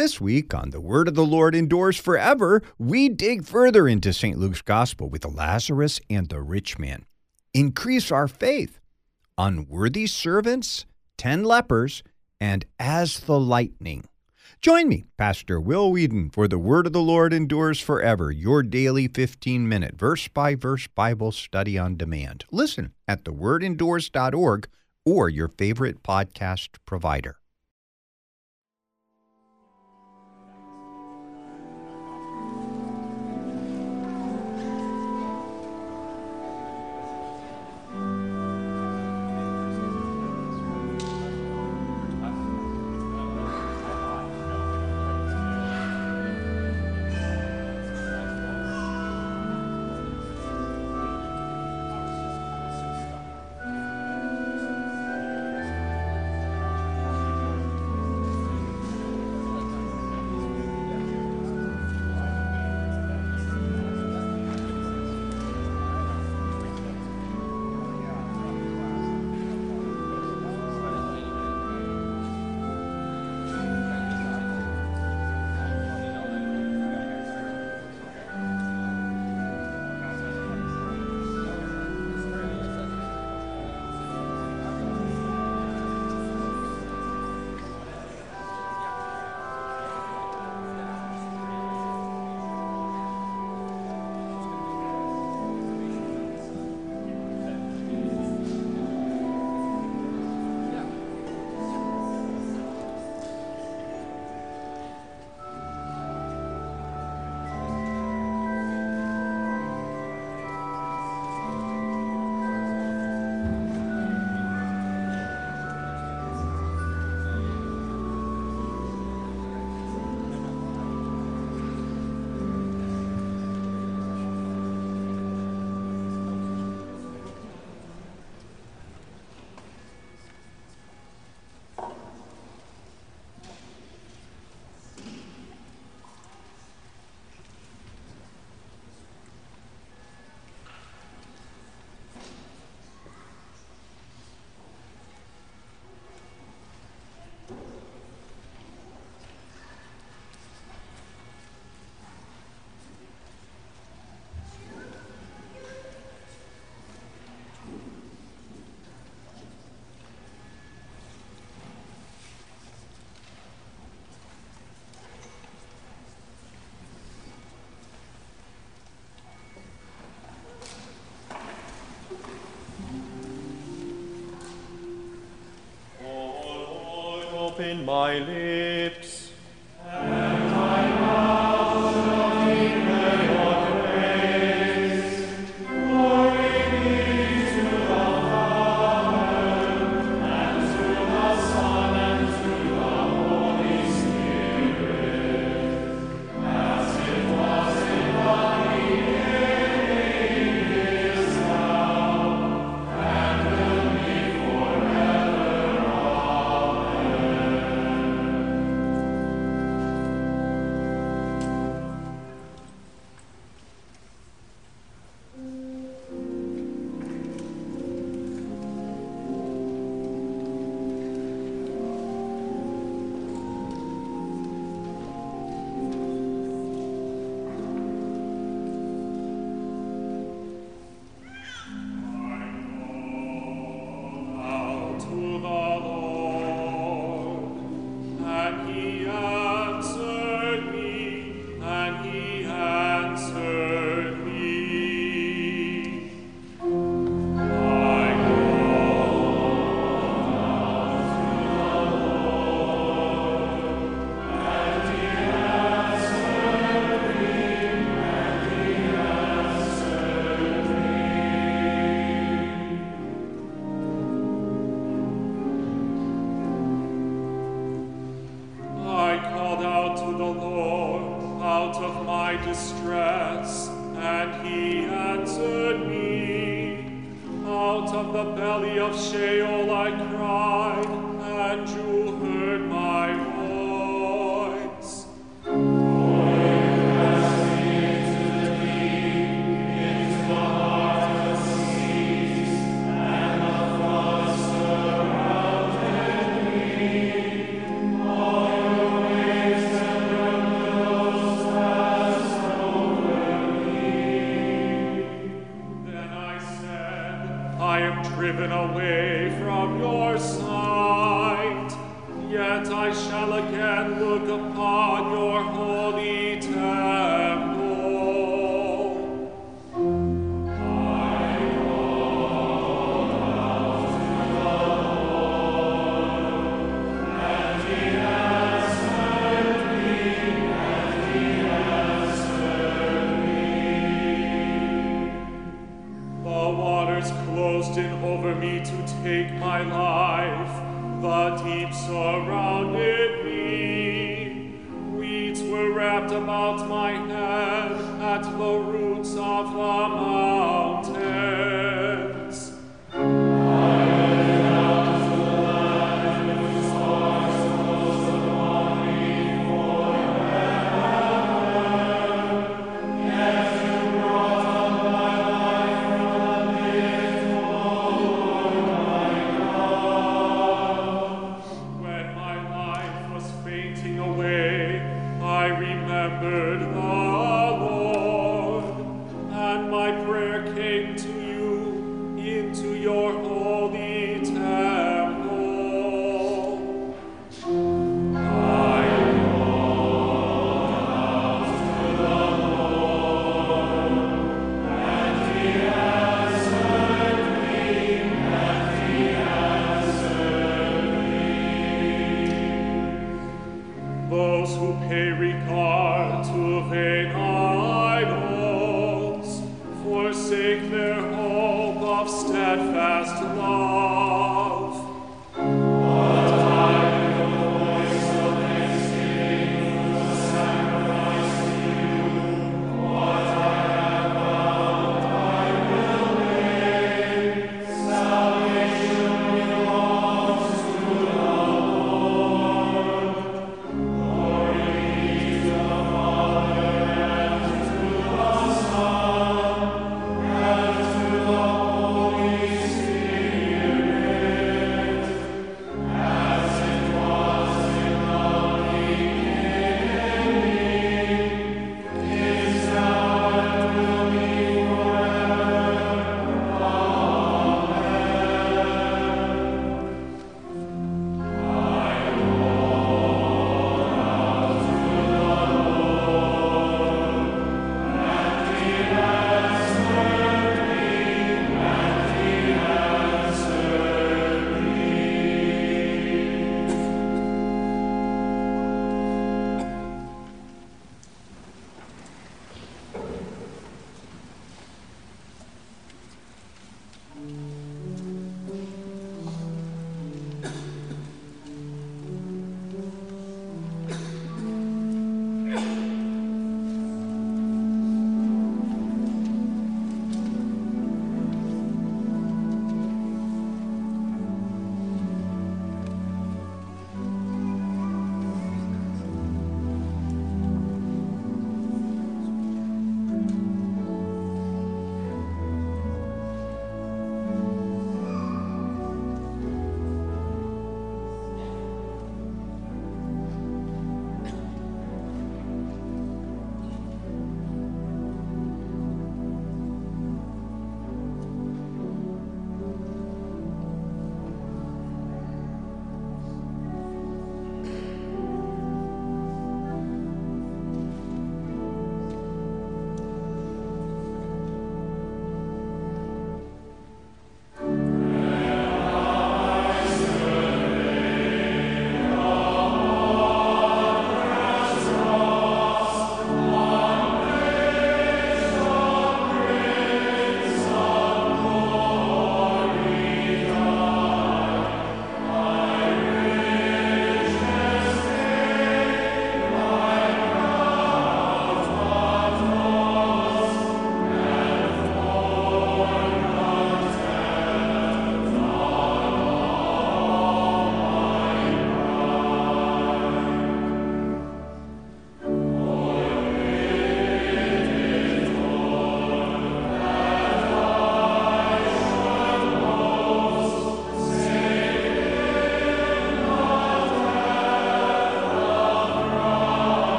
This week on The Word of the Lord Endures Forever, we dig further into St. Luke's Gospel with Lazarus and the rich man. Increase our faith. Unworthy servants, ten lepers, and as the lightning. Join me, Pastor Will Weedon, for The Word of the Lord Endures Forever, your daily 15 minute verse by verse Bible study on demand. Listen at thewordendures.org or your favorite podcast provider. Open my lips. Belly of Sheol I cried, and you heard in over me to take my life. The deep surrounded me. Weeds were wrapped about my head at the roots of the mountains.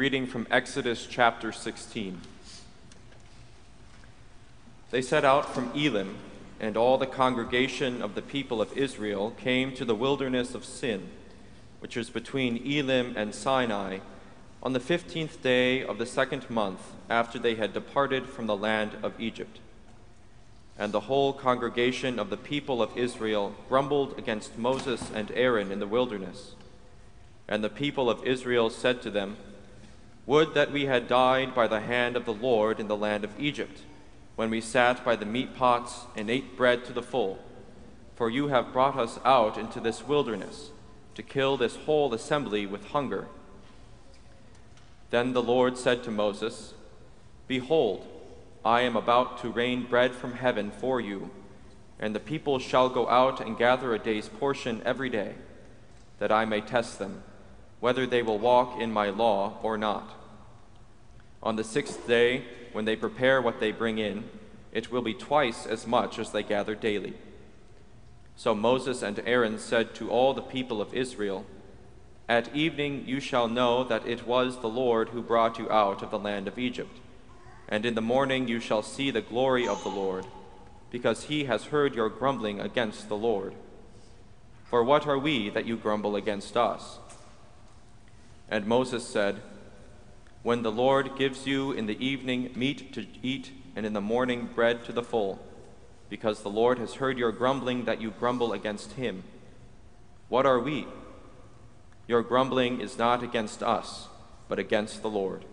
Reading from Exodus chapter 16. They set out from Elim, and all the congregation of the people of Israel came to the wilderness of Sin, which is between Elim and Sinai, on the fifteenth day of the second month after they had departed from the land of Egypt. And the whole congregation of the people of Israel grumbled against Moses and Aaron in the wilderness. And the people of Israel said to them, would that we had died by the hand of the Lord in the land of Egypt, when we sat by the meat pots and ate bread to the full. For you have brought us out into this wilderness to kill this whole assembly with hunger. Then the Lord said to Moses, Behold, I am about to rain bread from heaven for you, and the people shall go out and gather a day's portion every day, that I may test them, whether they will walk in my law or not. On the sixth day, when they prepare what they bring in, it will be twice as much as they gather daily. So Moses and Aaron said to all the people of Israel, At evening you shall know that it was the Lord who brought you out of the land of Egypt. And in the morning you shall see the glory of the Lord, because he has heard your grumbling against the Lord. For what are we that you grumble against us? And Moses said, when the Lord gives you in the evening meat to eat, and in the morning bread to the full, because the Lord has heard your grumbling that you grumble against him. What are we? Your grumbling is not against us, but against the Lord.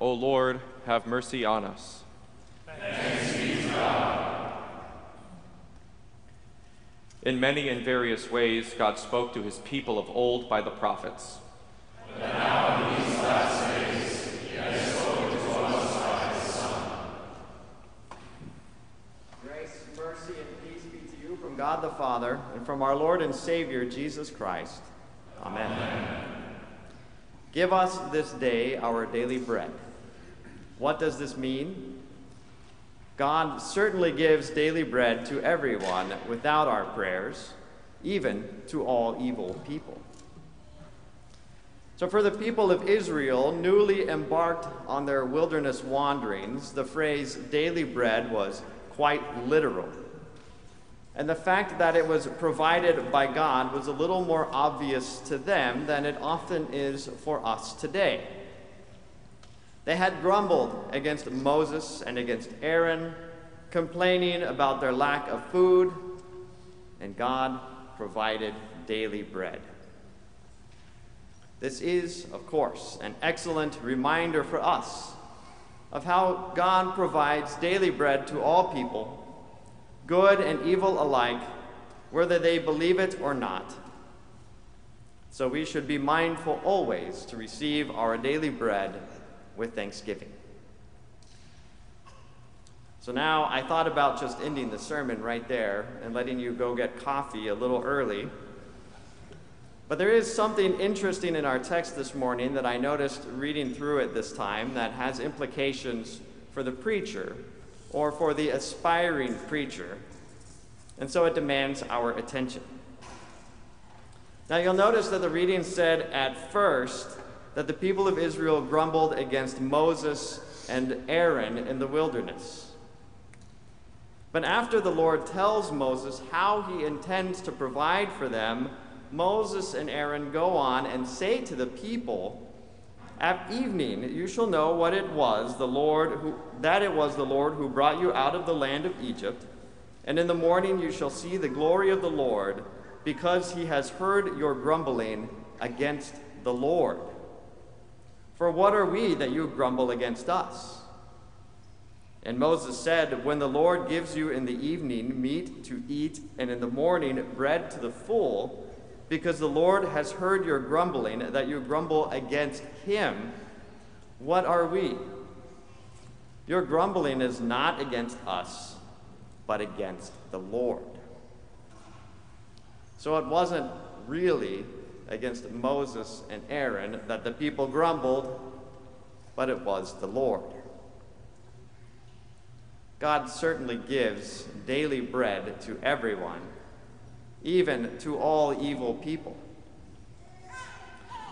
O Lord, have mercy on us. Thanks be to God. In many and various ways, God spoke to his people of old by the prophets. But now, in these last days, he has spoken to us by his Son. Grace, mercy, and peace be to you from God the Father and from our Lord and Savior, Jesus Christ. Amen. Amen. Give us this day our daily bread. What does this mean? God certainly gives daily bread to everyone without our prayers, even to all evil people. So, for the people of Israel, newly embarked on their wilderness wanderings, the phrase daily bread was quite literal. And the fact that it was provided by God was a little more obvious to them than it often is for us today. They had grumbled against Moses and against Aaron, complaining about their lack of food, and God provided daily bread. This is, of course, an excellent reminder for us of how God provides daily bread to all people, good and evil alike, whether they believe it or not. So we should be mindful always to receive our daily bread with thanksgiving. So now I thought about just ending the sermon right there and letting you go get coffee a little early. But there is something interesting in our text this morning that I noticed reading through it this time that has implications for the preacher or for the aspiring preacher. And so it demands our attention. Now you'll notice that the reading said at first that the people of Israel grumbled against Moses and Aaron in the wilderness. But after the Lord tells Moses how he intends to provide for them, Moses and Aaron go on and say to the people, At evening you shall know what it was the Lord who that it was the Lord who brought you out of the land of Egypt, and in the morning you shall see the glory of the Lord, because he has heard your grumbling against the Lord. For what are we that you grumble against us? And Moses said, When the Lord gives you in the evening meat to eat, and in the morning bread to the full, because the Lord has heard your grumbling, that you grumble against him, what are we? Your grumbling is not against us, but against the Lord. So it wasn't really against Moses and Aaron that the people grumbled, but it was the Lord. God certainly gives daily bread to everyone, even to all evil people.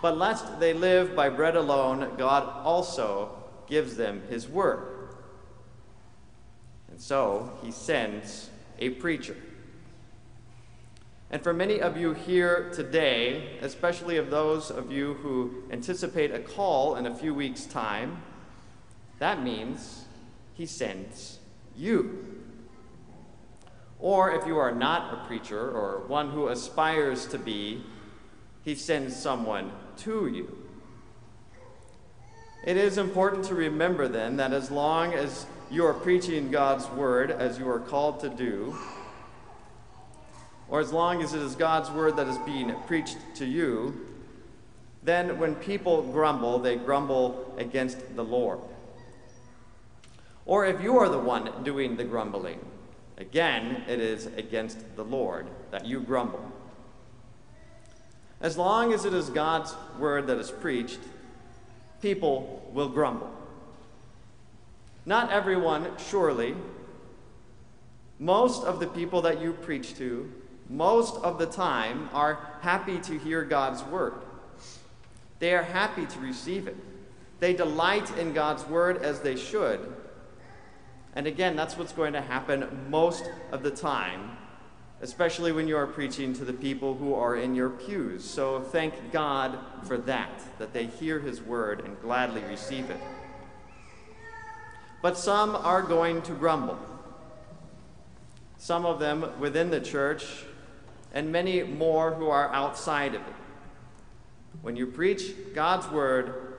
But lest they live by bread alone, God also gives them his word. And so he sends a preacher. And for many of you here today, especially of those of you who anticipate a call in a few weeks' time, that means he sends you. Or if you are not a preacher or one who aspires to be, he sends someone to you. It is important to remember then that as long as you are preaching God's word as you are called to do, or as long as it is God's word that is being preached to you, then when people grumble, they grumble against the Lord. Or if you are the one doing the grumbling, again, it is against the Lord that you grumble. As long as it is God's word that is preached, people will grumble. Not everyone, surely. Most of the people that you preach to, most of the time, are happy to hear God's word. They are happy to receive it. They delight in God's word as they should. And again, that's what's going to happen most of the time especially when you are preaching to the people who are in your pews. So thank God for that, that they hear His word and gladly receive it. But some are going to grumble. Some of them within the church, and many more who are outside of it. When you preach God's word,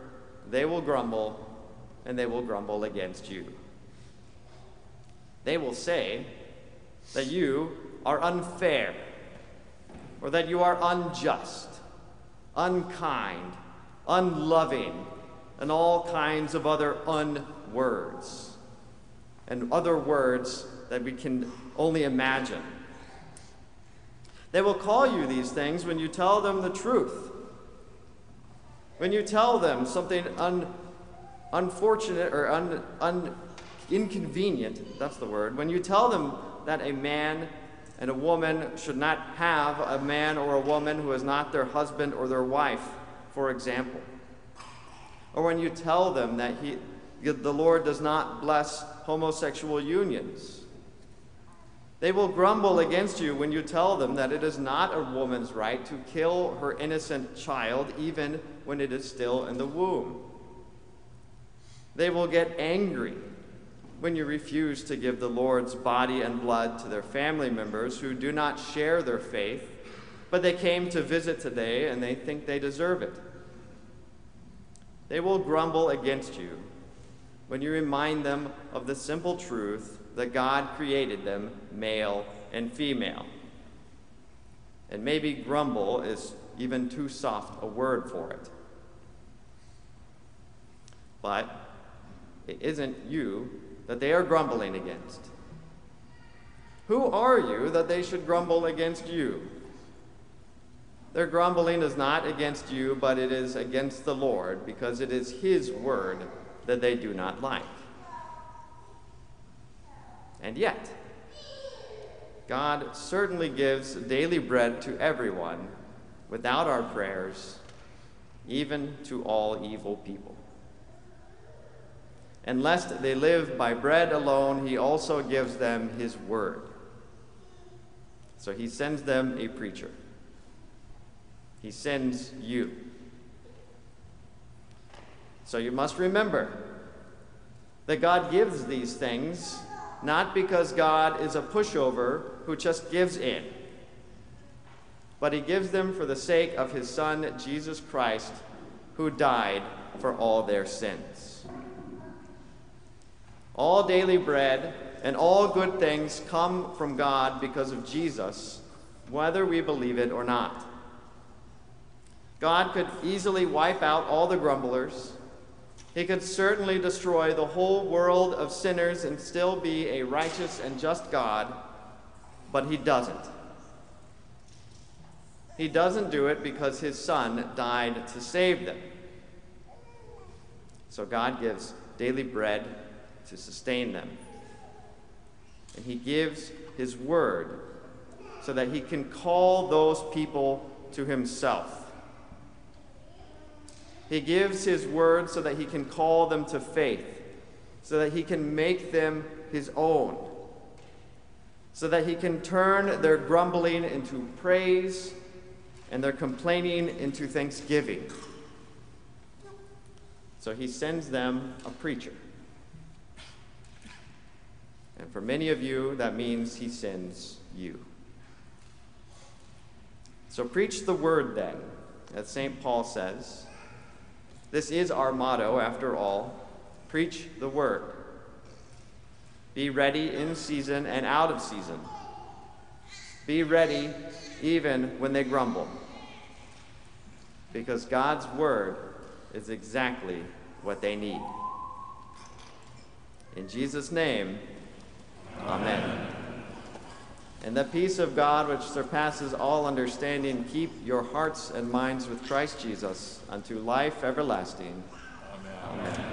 they will grumble, and they will grumble against you. They will say that you are unfair, or that you are unjust, unkind, unloving, and all kinds of other unwords, and other words that we can only imagine. They will call you these things when you tell them the truth. When you tell them something un, unfortunate or un, un, inconvenient, that's the word, when you tell them that a man and a woman should not have a man or a woman who is not their husband or their wife, for example. Or when you tell them that he, the Lord does not bless homosexual unions. They will grumble against you when you tell them that it is not a woman's right to kill her innocent child even when it is still in the womb. They will get angry when you refuse to give the Lord's body and blood to their family members who do not share their faith, but they came to visit today and they think they deserve it. They will grumble against you when you remind them of the simple truth that God created them male and female. And maybe grumble is even too soft a word for it. But it isn't you that they are grumbling against? Who are you that they should grumble against you? Their grumbling is not against you, but it is against the Lord, because it is His word that they do not like. And yet, God certainly gives daily bread to everyone without our prayers, even to all evil people. And lest they live by bread alone, he also gives them his word. So he sends them a preacher. He sends you. So you must remember that God gives these things not because God is a pushover who just gives in, but he gives them for the sake of his Son, Jesus Christ, who died for all their sins. All daily bread and all good things come from God because of Jesus, whether we believe it or not. God could easily wipe out all the grumblers. He could certainly destroy the whole world of sinners and still be a righteous and just God, but He doesn't. He doesn't do it because His Son died to save them. So God gives daily bread to sustain them. And he gives his word so that he can call those people to himself. He gives His word so that He can call them to faith, so that He can make them His own, so that He can turn their grumbling into praise and their complaining into thanksgiving. So He sends them a preacher. And for many of you, that means He sends you. So preach the word then, as St. Paul says. This is our motto, after all. Preach the word. Be ready in season and out of season. Be ready even when they grumble. Because God's word is exactly what they need. In Jesus' name, amen. And the peace of God, which surpasses all understanding, keep your hearts and minds with Christ Jesus unto life everlasting. Amen. Amen.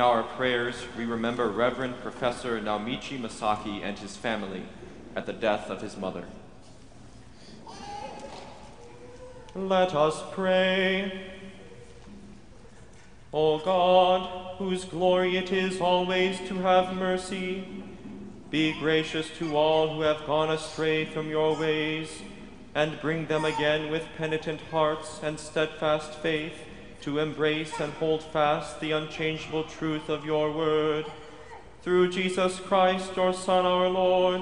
Our prayers, we remember Reverend Professor Naomichi Masaki and his family at the death of his mother. Let us pray. O God, whose glory it is always to have mercy, be gracious to all who have gone astray from your ways, and bring them again with penitent hearts and steadfast faith to embrace and hold fast the unchangeable truth of your word. Through Jesus Christ, your Son, our Lord,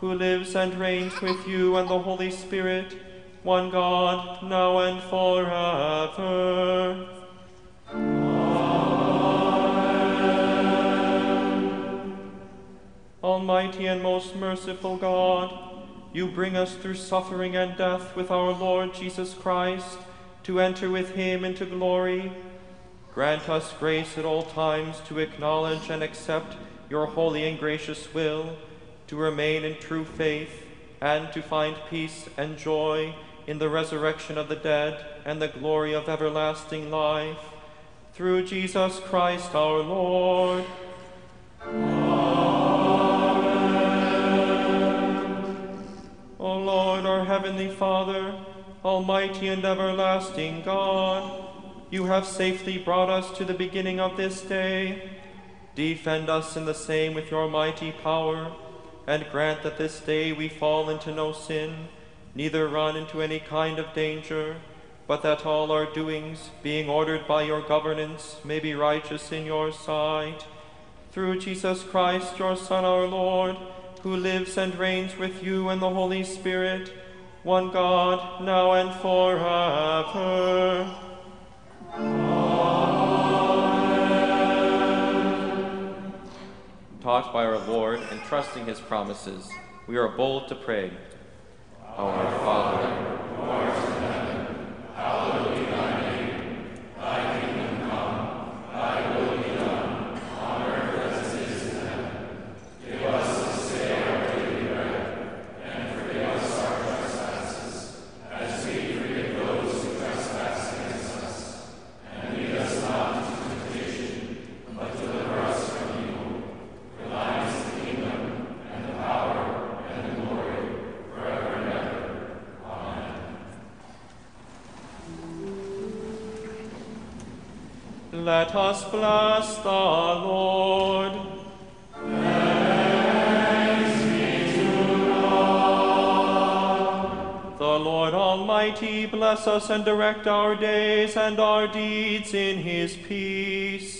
who lives and reigns with you and the Holy Spirit, one God, now and forever. Almighty and most merciful God, you bring us through suffering and death with our Lord Jesus Christ to enter with him into glory. Grant us grace at all times to acknowledge and accept your holy and gracious will, to remain in true faith, and to find peace and joy in the resurrection of the dead and the glory of everlasting life. Through Jesus Christ our Lord. Amen. O Lord, our heavenly Father, almighty and everlasting God, you have safely brought us to the beginning of this day. Defend us in the same with your mighty power, and grant that this day we fall into no sin, neither run into any kind of danger, but that all our doings, being ordered by your governance, may be righteous in your sight. Through Jesus Christ, your Son, our Lord, who lives and reigns with you and the Holy Spirit, one God, now and forever. Taught by our Lord and trusting his promises, we are bold to pray. Our Father, Let us bless the Lord. Thanks be to God. The Lord Almighty bless us and direct our days and our deeds in his peace.